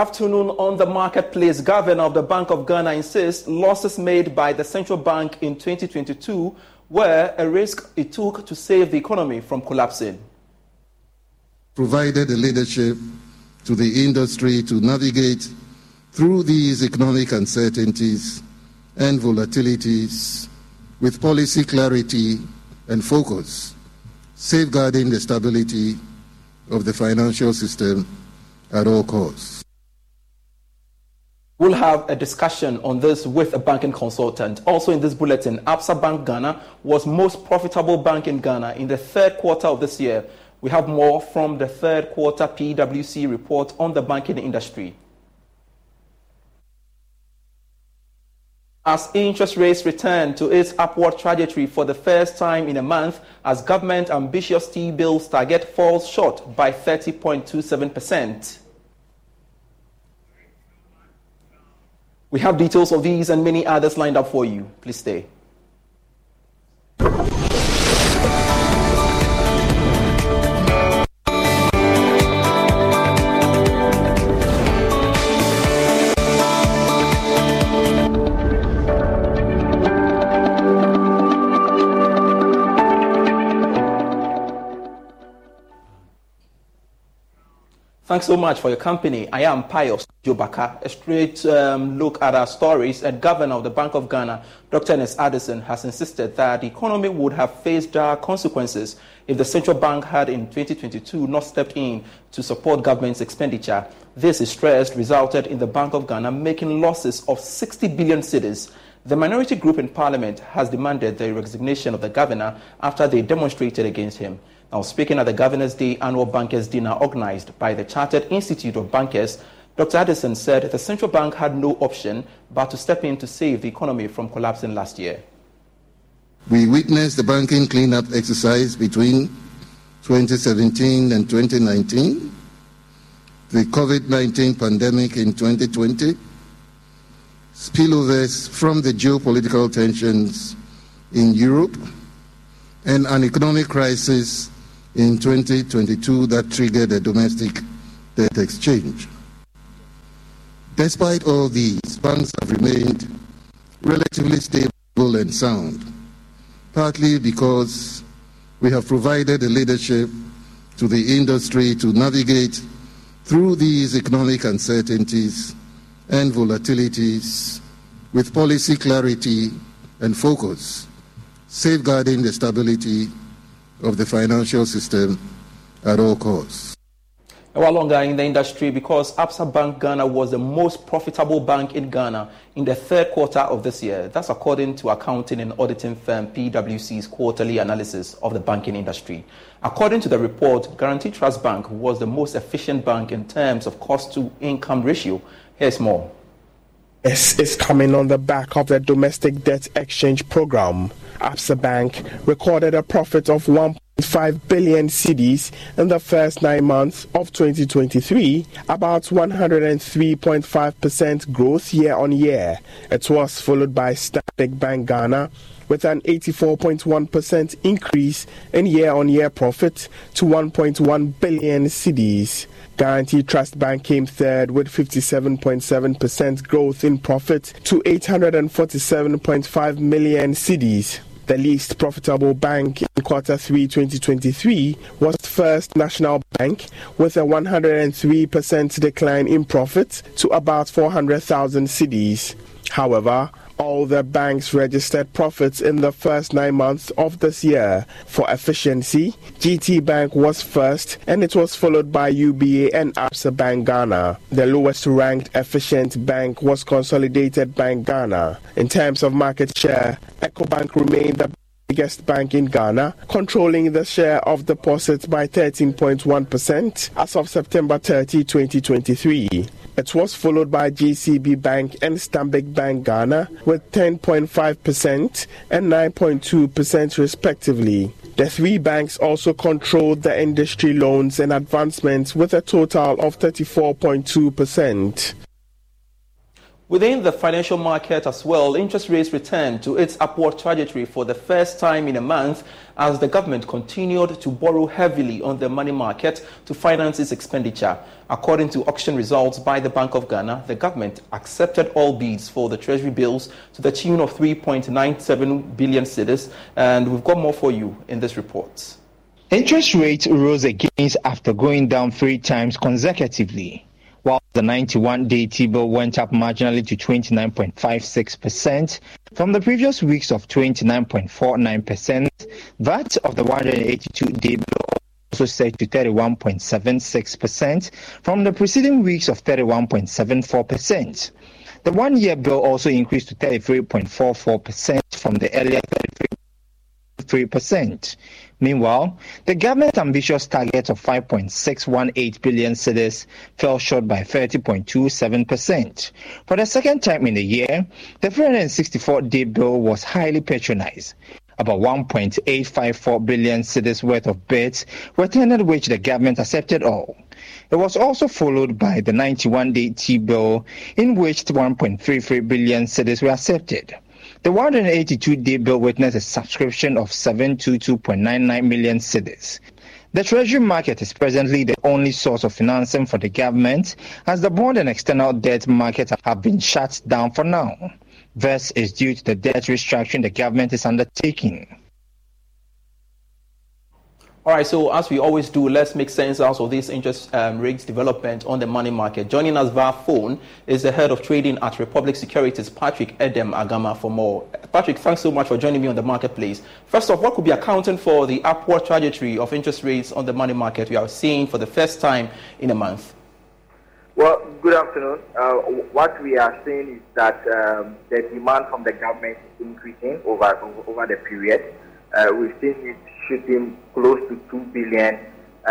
Afternoon on the marketplace, Governor of the Bank of Ghana insists losses made by the central bank in 2022 were a risk it took to save the economy from collapsing. Provided the leadership to the industry to navigate through these economic uncertainties and volatilities with policy clarity and focus, safeguarding the stability of the financial system at all costs. We'll have a discussion on this with a banking consultant. Also in this bulletin, Absa Bank Ghana was most profitable bank in Ghana in the third quarter of this year. We have more from the third quarter PwC report on the banking industry. As interest rates return to its upward trajectory for the first time in a month, as government ambitious T-bills target falls short by 30.27 We have details of these and many others lined up for you. Please stay. Thanks so much for your company. I am Pius Jobaka. A straight um, look at our stories. And Governor of the Bank of Ghana, Dr. Ernest Addison, has insisted that the economy would have faced dire consequences if the central bank had in 2022 not stepped in to support government's expenditure. This is stressed resulted in the Bank of Ghana making losses of 60 billion cedis. The minority group in parliament has demanded the resignation of the governor after they demonstrated against him. Now, speaking at the Governor's Day annual bankers dinner organized by the Chartered Institute of Bankers, Dr. Addison said the central bank had no option but to step in to save the economy from collapsing last year. We witnessed the banking cleanup exercise between 2017 and 2019, the COVID 19 pandemic in 2020, spillovers from the geopolitical tensions in Europe, and an economic crisis in 2022 that triggered a domestic debt exchange. Despite all these, banks have remained relatively stable and sound, partly because we have provided the leadership to the industry to navigate through these economic uncertainties and volatilities with policy clarity and focus, safeguarding the stability of the financial system at all costs. We're longer in the industry because Absa Bank Ghana was the most profitable bank in Ghana in the third quarter of this year. That's according to accounting and auditing firm PwC's quarterly analysis of the banking industry. According to the report, Guaranty Trust Bank was the most efficient bank in terms of cost to income ratio. Here's more. This is coming on the back of the domestic debt exchange program. Absa Bank recorded a profit of 1.5 billion cedis in the first nine months of 2023, about 103.5% growth year on year. It was followed by Stanbic Bank Ghana with an 84.1% increase in year on year profit to 1.1 billion cedis. Guaranty Trust Bank came third with 57.7% growth in profit to 847.5 million cedis. The least profitable bank in quarter 3 2023 was First National Bank with a 103% decline in profit to about 400,000 cedis. However, all the banks registered profits in the first nine months of this year. For efficiency, GT Bank was first and it was followed by UBA and Absa Bank Ghana. The lowest ranked efficient bank was Consolidated Bank Ghana. In terms of market share, EcoBank remained the biggest bank in Ghana, controlling the share of deposits by 13.1% as of September 30, 2023. It was followed by GCB Bank and Stanbic Bank Ghana with 10.5% and 9.2% respectively. The three banks also controlled the industry loans and advancements with a total of 34.2%. Within the financial market as well, interest rates returned to its upward trajectory for the first time in a month as the government continued to borrow heavily on the money market to finance its expenditure. According to auction results by the Bank of Ghana, the government accepted all bids for the treasury bills to the tune of 3.97 billion cedis, and we've got more for you in this report. Interest rates rose again after going down three times consecutively while the 91-day T-bill went up marginally to 29.56% from the previous weeks of 29.49%. That of the 182-day bill also set to 31.76% from the preceding weeks of 31.74%. The one-year bill also increased to 33.44% from the earlier 33%. Meanwhile, the government's ambitious target of 5.618 billion cedis fell short by 30.27%. For the second time in a year, the 364-day bill was highly patronized. About 1.854 billion cedis worth of bids were tendered which the government accepted all. It was also followed by the 91-day T-bill in which 1.33 billion cedis were accepted. The 182-day bill witnessed a subscription of 722.99 million cedis. The treasury market is presently the only source of financing for the government as the bond and external debt markets have been shut down for now. This is due to the debt restructuring the government is undertaking. All right, so as we always do, let's make sense out of this interest um, rates development on the money market. Joining us via phone is the head of trading at Republic Securities, Patrick Edem Agama, for more. Patrick, thanks so much for joining me on the marketplace. First off, what could be accounting for the upward trajectory of interest rates on the money market we are seeing for the first time in a month? Well, good afternoon. Uh, what we are seeing is that um, the demand from the government is increasing over over the period. Uh, we've seen it close to 2 billion uh,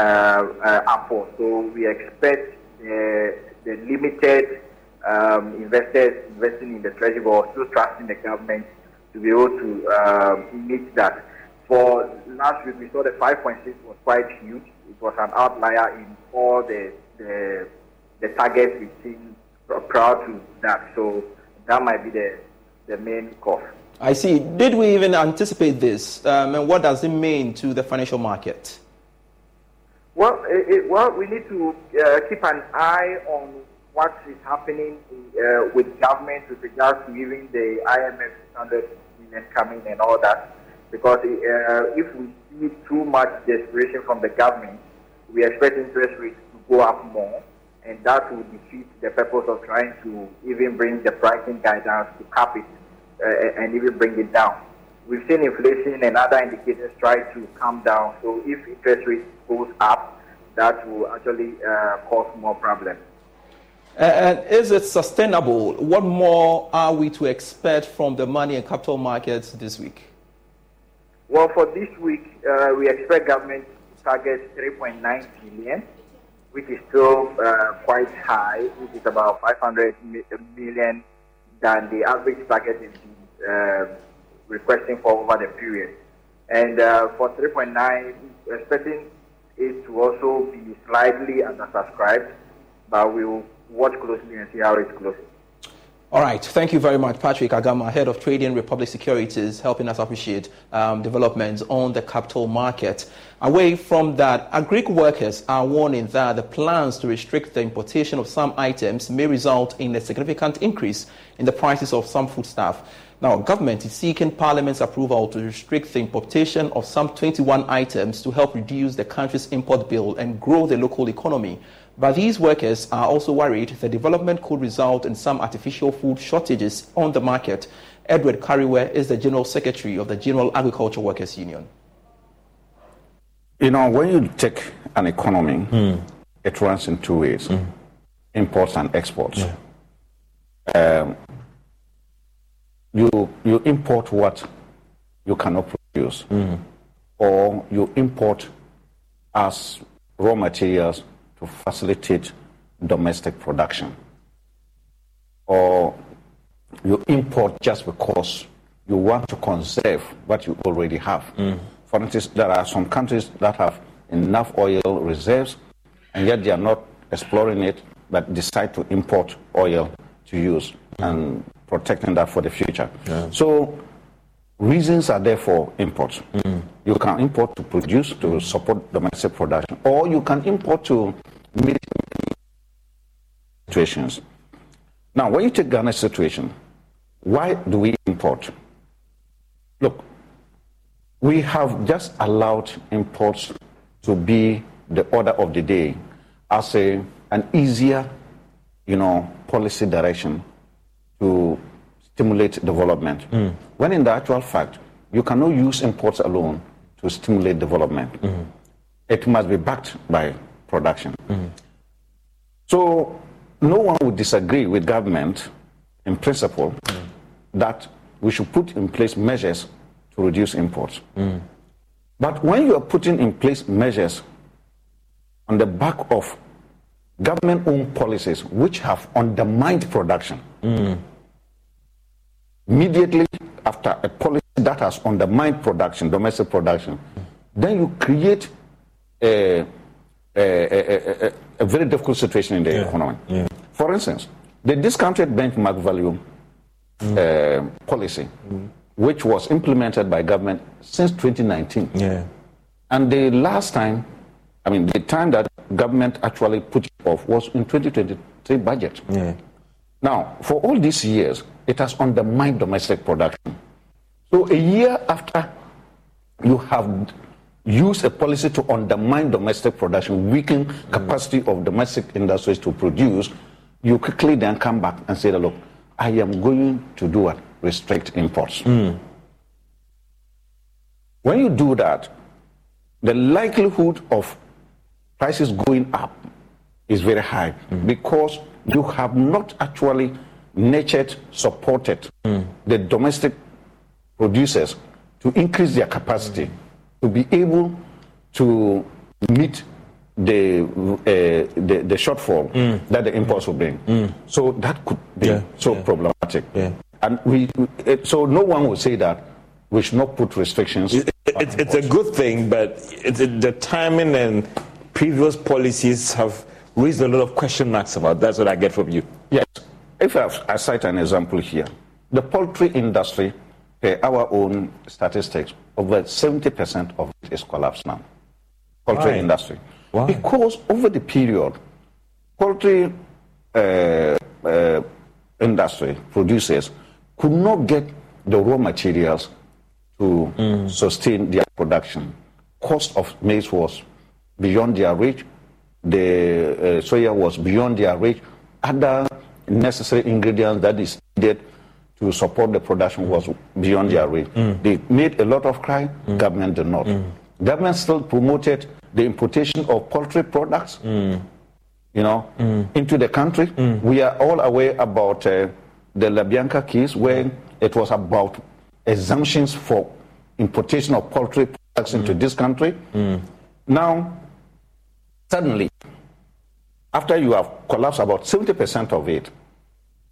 uh, upward. So we expect the, the limited um, investors investing in the treasury or still trusting the government to be able to um, meet that. For last week, we saw the 5.6 was quite huge. It was an outlier in all the the, the targets we've seen prior to that. So that might be the the main cause. I see. Did we even anticipate this? Um, and what does it mean to the financial market? Well, it, well, we need to uh, keep an eye on what is happening uh, with government with regards to even the IMF standard coming and all that. Because uh, if we see too much desperation from the government, we expect interest rates to go up more, and that will defeat the purpose of trying to even bring the pricing guidance to cap it uh, and even bring it down. We've seen inflation and other indicators try to come down. So if interest rates goes up, that will actually uh, cause more problems. And is it sustainable? What more are we to expect from the money and capital markets this week? Well, for this week, uh, we expect government to target 3.9 billion, which is still uh, quite high, which is about 500 million than the average target is uh, requesting for over the period. And uh, for 3.9, expecting it to also be slightly undersubscribed, but we will watch closely and see how it's closing. All right. Thank you very much, Patrick Agama, Head of Trading Republic Securities, helping us appreciate um, developments on the capital market. Away from that, agri workers are warning that the plans to restrict the importation of some items may result in a significant increase in the prices of some foodstuff. Now, government is seeking Parliament's approval to restrict the importation of some 21 items to help reduce the country's import bill and grow the local economy. But these workers are also worried the development could result in some artificial food shortages on the market Edward Kareweh is the General Secretary of the General Agriculture Workers Union. You know, when you take an economy, mm. it runs in two ways mm. imports and exports. Yeah. Um, you, you import what you cannot produce, mm. or you import as raw materials to facilitate domestic production, or you import just because you want to conserve what you already have. Mm. For instance, there are some countries that have enough oil reserves, and yet they are not exploring it, but decide to import oil to use and protecting that for the future. Yeah. So reasons are there for imports. Mm. You can import to produce, to support domestic production, or you can import to meet situations. Now, when you take Ghana's situation, why do we import? Look, we have just allowed imports to be the order of the day as a, an easier, you know, policy direction to stimulate development. Mm. When in the actual fact, you cannot use imports alone to stimulate development. Mm. It must be backed by production. Mm. So no one would disagree with government in principle that we should put in place measures to reduce imports. Mm. But when you are putting in place measures on the back of government owned policies which have undermined production, mm. immediately after a policy that has undermined production, domestic production, mm. then you create a, a, a, a, very difficult situation in the yeah. economy. Yeah. For instance, the discounted benchmark value uh, policy, mm. which was implemented by government since 2019. Yeah. And the last time, I mean, the time that government actually put it off was in 2023 budget. Yeah. Now, for all these years, it has undermined domestic production. So a year after you have used a policy to undermine domestic production, weaken capacity of domestic industries to produce, you quickly then come back and say, look, I am going to do what? Restrict imports. Mm. When you do that, the likelihood of prices going up is very high mm. because you have not actually nurtured, supported the domestic producers to increase their capacity to be able to meet the, uh, the, the shortfall mm. that the imports will bring. Mm. So that could be yeah. so yeah. problematic. Yeah. And we, so no one will say that we should not put restrictions. It, it, it's a good thing, but the timing and previous policies have raised a lot of question marks about. That's what I get from you. Yes. If I, I cite an example here, the poultry industry, per our own statistics, over 70% of it is collapsed now. Poultry right. industry. Why? Because over the period, poultry uh, uh, industry producers could not get the raw materials to mm. sustain their production. Cost of maize was beyond their reach. The uh, soya was beyond their reach. Other necessary ingredients that is needed to support the production was beyond their reach. Mm. They made a lot of cry. Mm. Government did not. Mm. Government still promoted the importation of poultry products, mm. you know, mm. into the country. Mm. We are all aware about uh, the LaBianca case where it was about exemptions for importation of poultry products into mm. this country. Mm. Now, suddenly, after you have collapsed about 70% of it,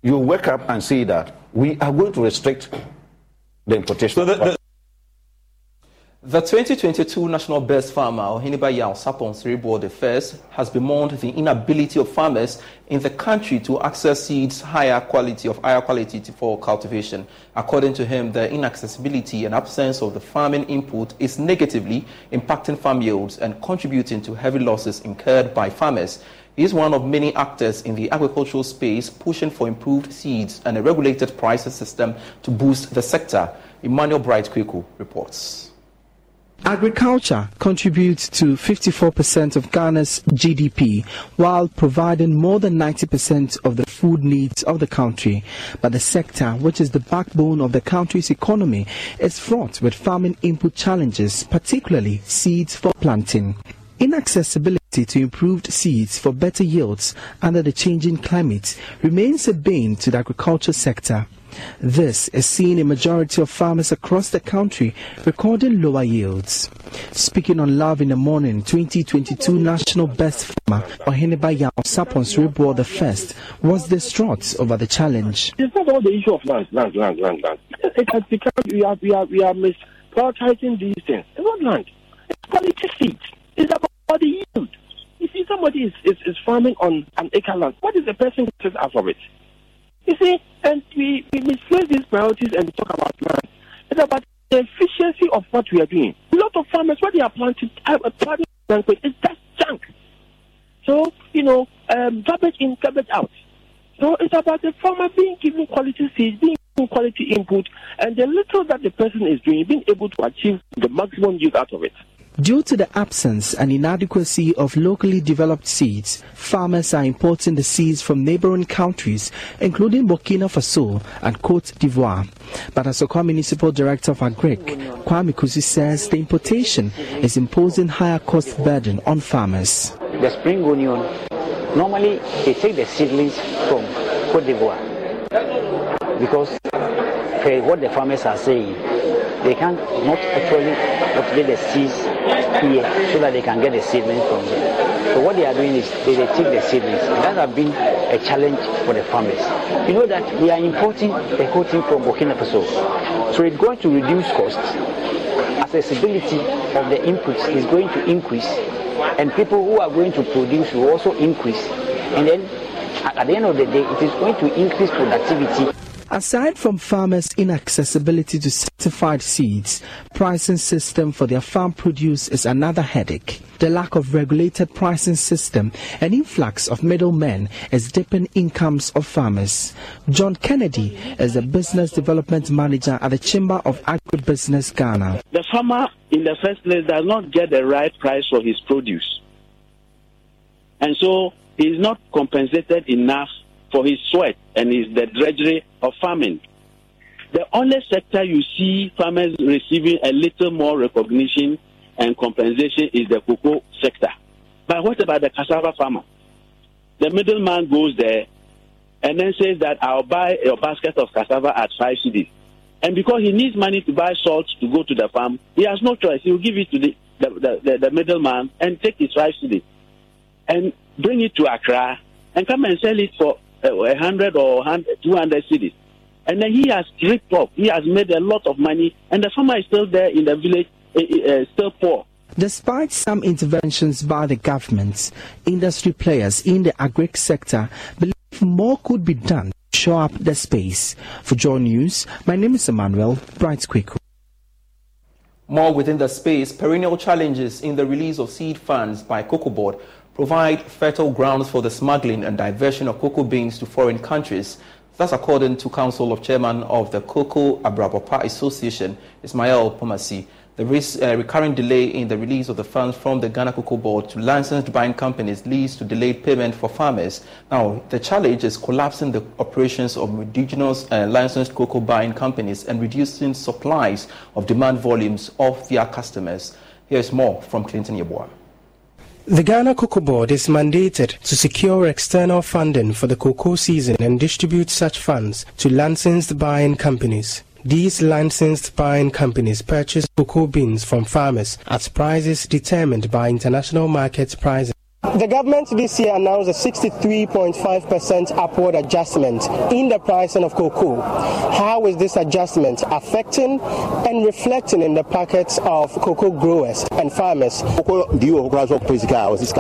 you wake up and see that we are going to restrict the importation. So the, the, the 2022 National Best Farmer, Oheneba Yao Sapon Sribo I, has bemoaned the inability of farmers in the country to access seeds higher quality of higher quality for cultivation. According to him, the inaccessibility and absence of the farming input is negatively impacting farm yields and contributing to heavy losses incurred by farmers. Is one of many actors in the agricultural space pushing for improved seeds and a regulated pricing system to boost the sector. Emmanuel Bright Kwiku reports. Agriculture contributes to 54% of Ghana's GDP while providing more than 90% of the food needs of the country. But the sector, which is the backbone of the country's economy, is fraught with farming input challenges, particularly seeds for planting. Inaccessibility to improved seeds for better yields under the changing climate remains a bane to the agriculture sector. This is seen in majority of farmers across the country recording lower yields. Speaking on Love in the Morning 2022 National Best Farmer Oheneba Yao Sapons Ribwa the first was distraught over the challenge. It's not all the issue of land, land, land, land, land. It has become, we are, we are, we are misprioritizing these things. It's not land. It's quality seeds. It's about the yield. You see, somebody is, is, is farming on an acre land. What is the person who out of it? You see, and we, we misplace these priorities and talk about land. It's about the efficiency of what we are doing. A lot of farmers, what they are planting, uh, planting is just junk. So, you know, um, garbage in, garbage out. So it's about the farmer being given quality seeds, being given quality input, and the little that the person is doing, being able to achieve the maximum use out of it. Due to the absence and inadequacy of locally developed seeds, farmers are importing the seeds from neighboring countries, including Burkina Faso and Cote d'Ivoire. But as a municipal director of Agric, Kwame Kusi says the importation is imposing higher cost burden on farmers. The spring onion, normally they take the seedlings from Cote d'Ivoire because eh, what the farmers are saying, they can not actually cultivate the seeds here so that they can get the seedlings from there. So what they are doing is they, they take the seedlings. That has been a challenge for the farmers. You know that we are importing the whole thing from Burkina Faso. So it's going to reduce costs. Accessibility of the inputs is going to increase and people who are going to produce will also increase. And then at the end of the day, it is going to increase productivity. Aside from farmers' inaccessibility to certified seeds, pricing system for their farm produce is another headache. The lack of regulated pricing system and influx of middlemen is dipping incomes of farmers. John Kennedy is the business development manager at the Chamber of Agribusiness Ghana. The farmer, in the first place, does not get the right price for his produce. And so he is not compensated enough for his sweat and his the drudgery of farming. The only sector you see farmers receiving a little more recognition and compensation is the cocoa sector. But what about the cassava farmer? The middleman goes there and then says that I'll buy a basket of cassava at five cedis. And because he needs money to buy salt to go to the farm, he has no choice. He will give it to the, the, the, the middleman and take his five cedis and bring it to Accra and come and sell it for uh, 100 or 200 cedis. And then he has ripped off. He has made a lot of money, and the farmer is still there in the village, uh, uh, still poor. Despite some interventions by the government, industry players in the agri sector believe more could be done to show up the space. For Joy News, my name is Emmanuel Bright Quick. More within the space, perennial challenges in the release of seed funds by Cocoa Board provide fertile grounds for the smuggling and diversion of cocoa beans to foreign countries. That's according to Council of Chairman of the Cocoa Abrabapa Association, Ismail Pomasi. The recurring delay in the release of the funds from the Ghana Cocoa Board to licensed buying companies leads to delayed payment for farmers. Now, the challenge is collapsing the operations of indigenous uh, licensed cocoa buying companies and reducing supplies of demand volumes of their customers. Here's more from Clinton Yeboah. The Ghana Cocoa Board is mandated to secure external funding for the cocoa season and distribute such funds to licensed buying companies. These licensed buying companies purchase cocoa beans from farmers at prices determined by international market prices. The government this year announced a 63.5% upward adjustment in the pricing of cocoa. How is this adjustment affecting and reflecting in the pockets of cocoa growers and farmers?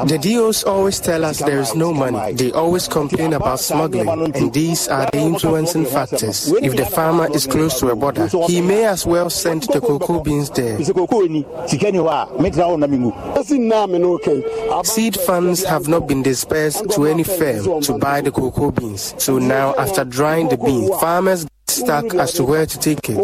The DOs always tell us there is no money. They always complain about smuggling, and these are the influencing factors. If the farmer is close to a border, he may as well send the cocoa beans there. Seed funds have not been dispersed to any firm to buy the cocoa beans. So now, after drying the beans, farmers get stuck as to where to take it.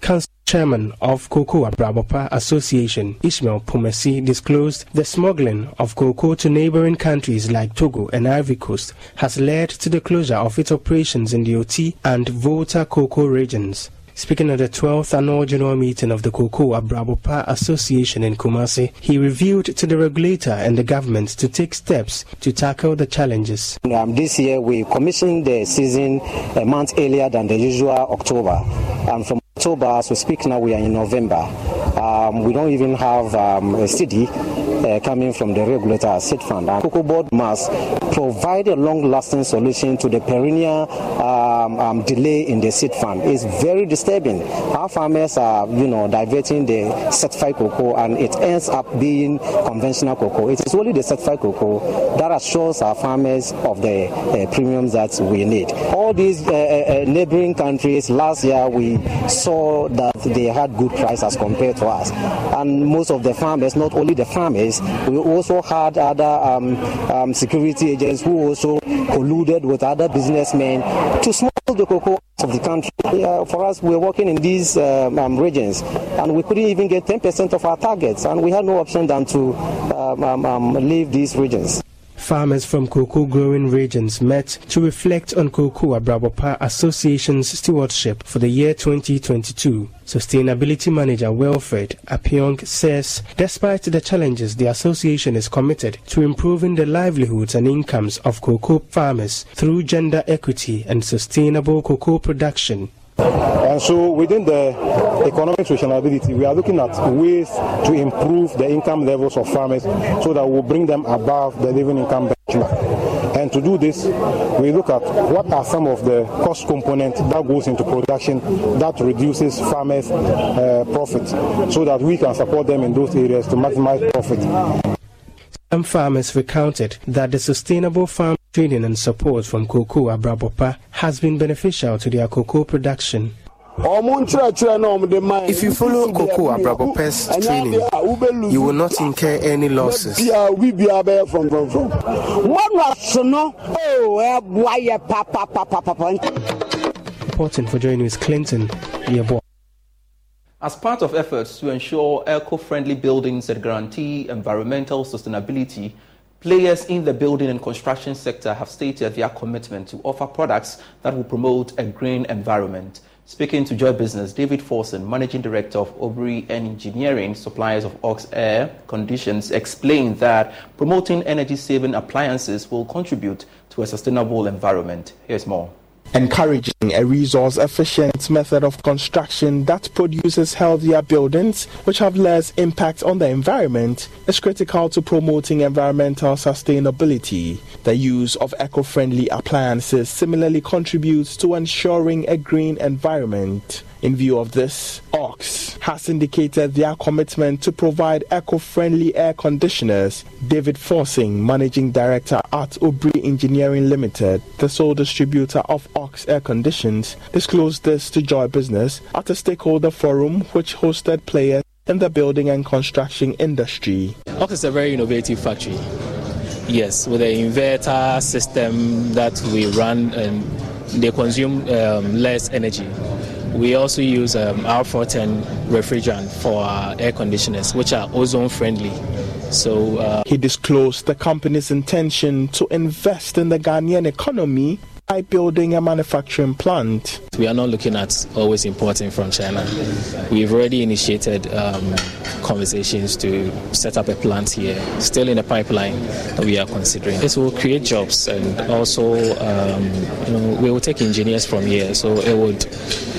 Council Chairman of Cocoa Abrabapa Association, Ishmael Pomesi, disclosed the smuggling of cocoa to neighboring countries like Togo and Ivory Coast has led to the closure of its operations in the Oti and Volta cocoa regions. Speaking at the 12th annual general meeting of the Cocoa Abrabapa Association in Kumasi, he revealed to the regulator and the government to take steps to tackle the challenges. Um, this year we commissioned the season a month earlier than the usual October. And from October, as we speak now, we are in November. Um, we don't even have um, a CD uh, coming from the regulator, seed fund. And Cocoa Board must provide a long-lasting solution to the perennial um, um, delay in the seed fund. It's very disturbing. Our farmers are, you know, diverting the certified cocoa, and it ends up being conventional cocoa. It is only the certified cocoa that assures our farmers of the uh, premiums that we need. All these uh, uh, neighboring countries, last year we saw that they had good price as compared to us, and most of the farmers, not only the farmers, we also had other um, um, security agents who also colluded with other businessmen to smuggle the cocoa of the country. For us, we're working in these um, um, regions, and we couldn't even get 10% of our targets, and we had no option than to um, um, um, leave these regions. Farmers from cocoa growing regions met to reflect on Cocoa Abrabapa Association's stewardship for the year 2022. Sustainability Manager Wilfred Apiong says despite the challenges, the association is committed to improving the livelihoods and incomes of cocoa farmers through gender equity and sustainable cocoa production. And so within the economic sustainability, we are looking at ways to improve the income levels of farmers so that we'll bring them above the living income benchmark. And to do this, we look at what are some of the cost components that goes into production that reduces farmers' uh, profit so that we can support them in those areas to maximize profit. Some farmers recounted that the sustainable farm training and support from Cocoa Abrabapa has been beneficial to their cocoa production. If you follow Cocoa Abrabapa's training, you will not incur any losses. Reporting for Joy News, Clinton, Yeboah. As part of efforts to ensure eco-friendly buildings that guarantee environmental sustainability, players in the building and construction sector have stated their commitment to offer products that will promote a green environment. Speaking to Joy Business, David Forson, Managing Director of Aubrey Engineering, suppliers of AUX Air Conditions, explained that promoting energy-saving appliances will contribute to a sustainable environment. Here's more encouraging a resource efficient method of construction that produces healthier buildings which have less impact on the environment is critical to promoting environmental sustainability. The use of eco friendly appliances similarly contributes to ensuring a green environment. In view of this, AUX has indicated their commitment to provide eco friendly air conditioners. David Forson, Managing Director at Aubrey Engineering Limited, the sole distributor of AUX air conditions, disclosed this to Joy Business at a stakeholder forum which hosted players in the building and construction industry. AUX is a very innovative factory. Yes, with an inverter system that we run and they consume um, less energy. We also use um, R410 refrigerant for our air conditioners, which are ozone friendly. So uh, he disclosed the company's intention to invest in the Ghanaian economy by building a manufacturing plant. We are not looking at always importing from China. We've already initiated um, conversations to set up a plant here, still in the pipeline that we are considering. This will create jobs and also um, you know, we will take engineers from here. So it would,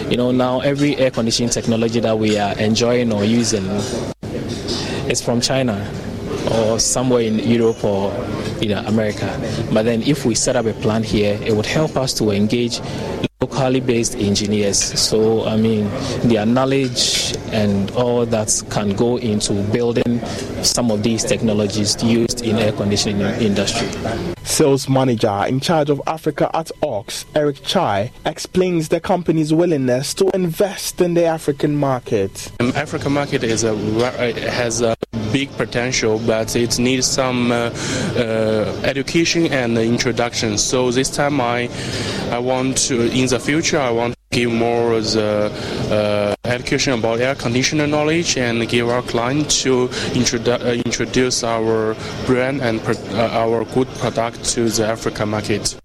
you know, now every air conditioning technology that we are enjoying or using is from China or somewhere in Europe or you know America. But then if we set up a plant here, it would help us to engage locally based engineers. So, I mean, their knowledge and all that can go into building some of these technologies used in air conditioning industry. Sales manager in charge of Africa at AUX, Eric Chai, explains the company's willingness to invest in the African market. Um, African market is a has a big potential, but it needs some uh, uh, education and introduction. So this time, I I want to in the future I want give more uh, uh, education about air conditioner knowledge and give our client to introdu- uh, introduce our brand and uh, our good product to the African market.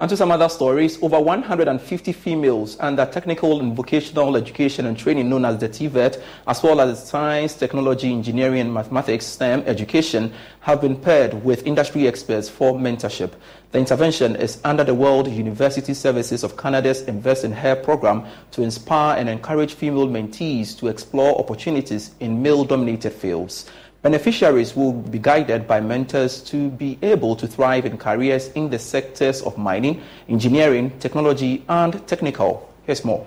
And to some other stories, over 150 females under technical and vocational education and training known as the TVET, as well as science, technology, engineering, and mathematics STEM education, have been paired with industry experts for mentorship. The intervention is under the World University Services of Canada's Invest in Her program to inspire and encourage female mentees to explore opportunities in male dominated fields. Beneficiaries will be guided by mentors to be able to thrive in careers in the sectors of mining, engineering, technology, and technical. Here's more.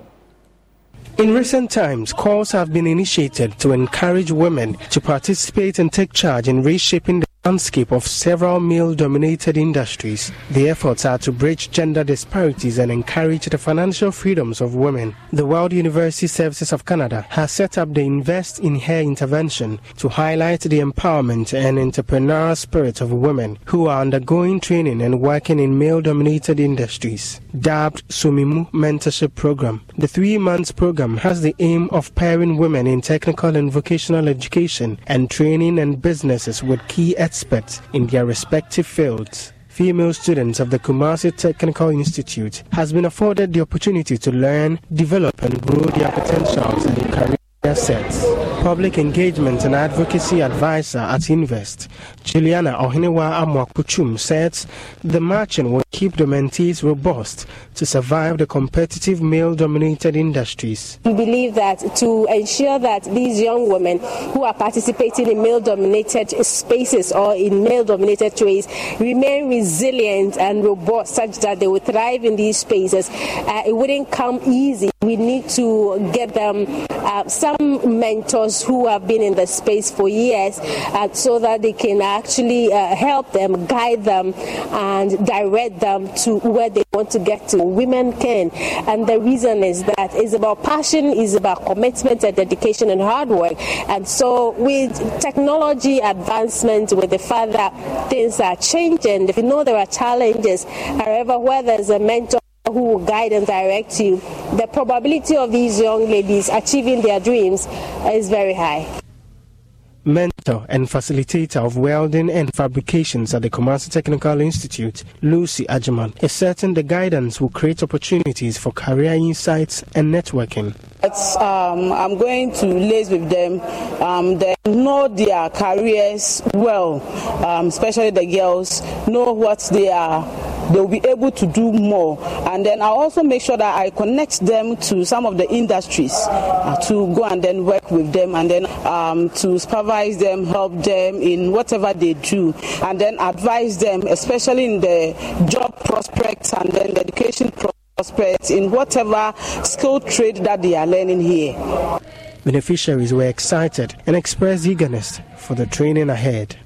In recent times, calls have been initiated to encourage women to participate and take charge in reshaping the landscape of several male-dominated industries. The efforts are to bridge gender disparities and encourage the financial freedoms of women. The World University Services of Canada has set up the Invest in Her intervention to highlight the empowerment and entrepreneurial spirit of women who are undergoing training and working in male-dominated industries. Dubbed Sumimu Mentorship Program, the three-month program has the aim of pairing women in technical and vocational education and training and businesses with key experts in their respective fields. Female students of the Kumasi Technical Institute has been afforded the opportunity to learn, develop and grow their potentials and career assets. Public Engagement and Advocacy Advisor at Invest, Juliana Ohinewa Amwakuchum says the matching will keep the mentees robust to survive the competitive male-dominated industries. We believe that to ensure that these young women who are participating in male-dominated spaces or in male-dominated trades remain resilient and robust such that they will thrive in these spaces, uh, it wouldn't come easy. We need to get them uh, some mentors who have been in the space for years uh, so that they can actually uh, help them, guide them, and direct them to where they want to get to. Women can. And the reason is that it's about passion, it's about commitment and dedication and hard work. And so with technology advancement, with the fact that things are changing, if you know there are challenges, however, where there's a mentor who will guide and direct you, the probability of these young ladies achieving their dreams is very high. Mentor and facilitator of welding and fabrications at the Kumasi Technical Institute, Lucy Ajaman, is certain the guidance will create opportunities for career insights and networking. Um, I'm going to liaise with them. Um, they know their careers well, um, especially the girls, know what they are they'll be able to do more. And then I'll also make sure that I connect them to some of the industries uh, to go and then work with them and then um, to supervise them, help them in whatever they do, and then advise them, especially in the job prospects and then the education in whatever skill trade that they are learning here. Beneficiaries were excited and expressed eagerness for the training ahead.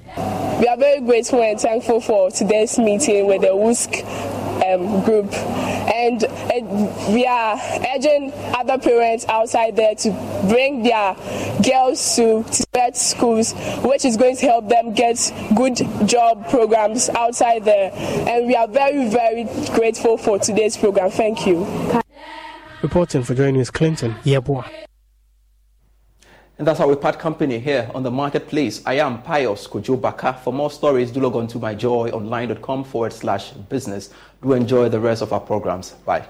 We are very grateful and thankful for today's meeting with the WUSC um, group. And uh, we are urging other parents outside there to bring their girls to TVET schools, which is going to help them get good job programs outside there. And we are very, very grateful for today's program. Thank you. Reporting for Joy News Clinton, Yeboah. And that's how we part company here on the marketplace. I am Pius Kojo Baka. For more stories, do log on to myjoyonline.com forward slash business. Do enjoy the rest of our programs. Bye.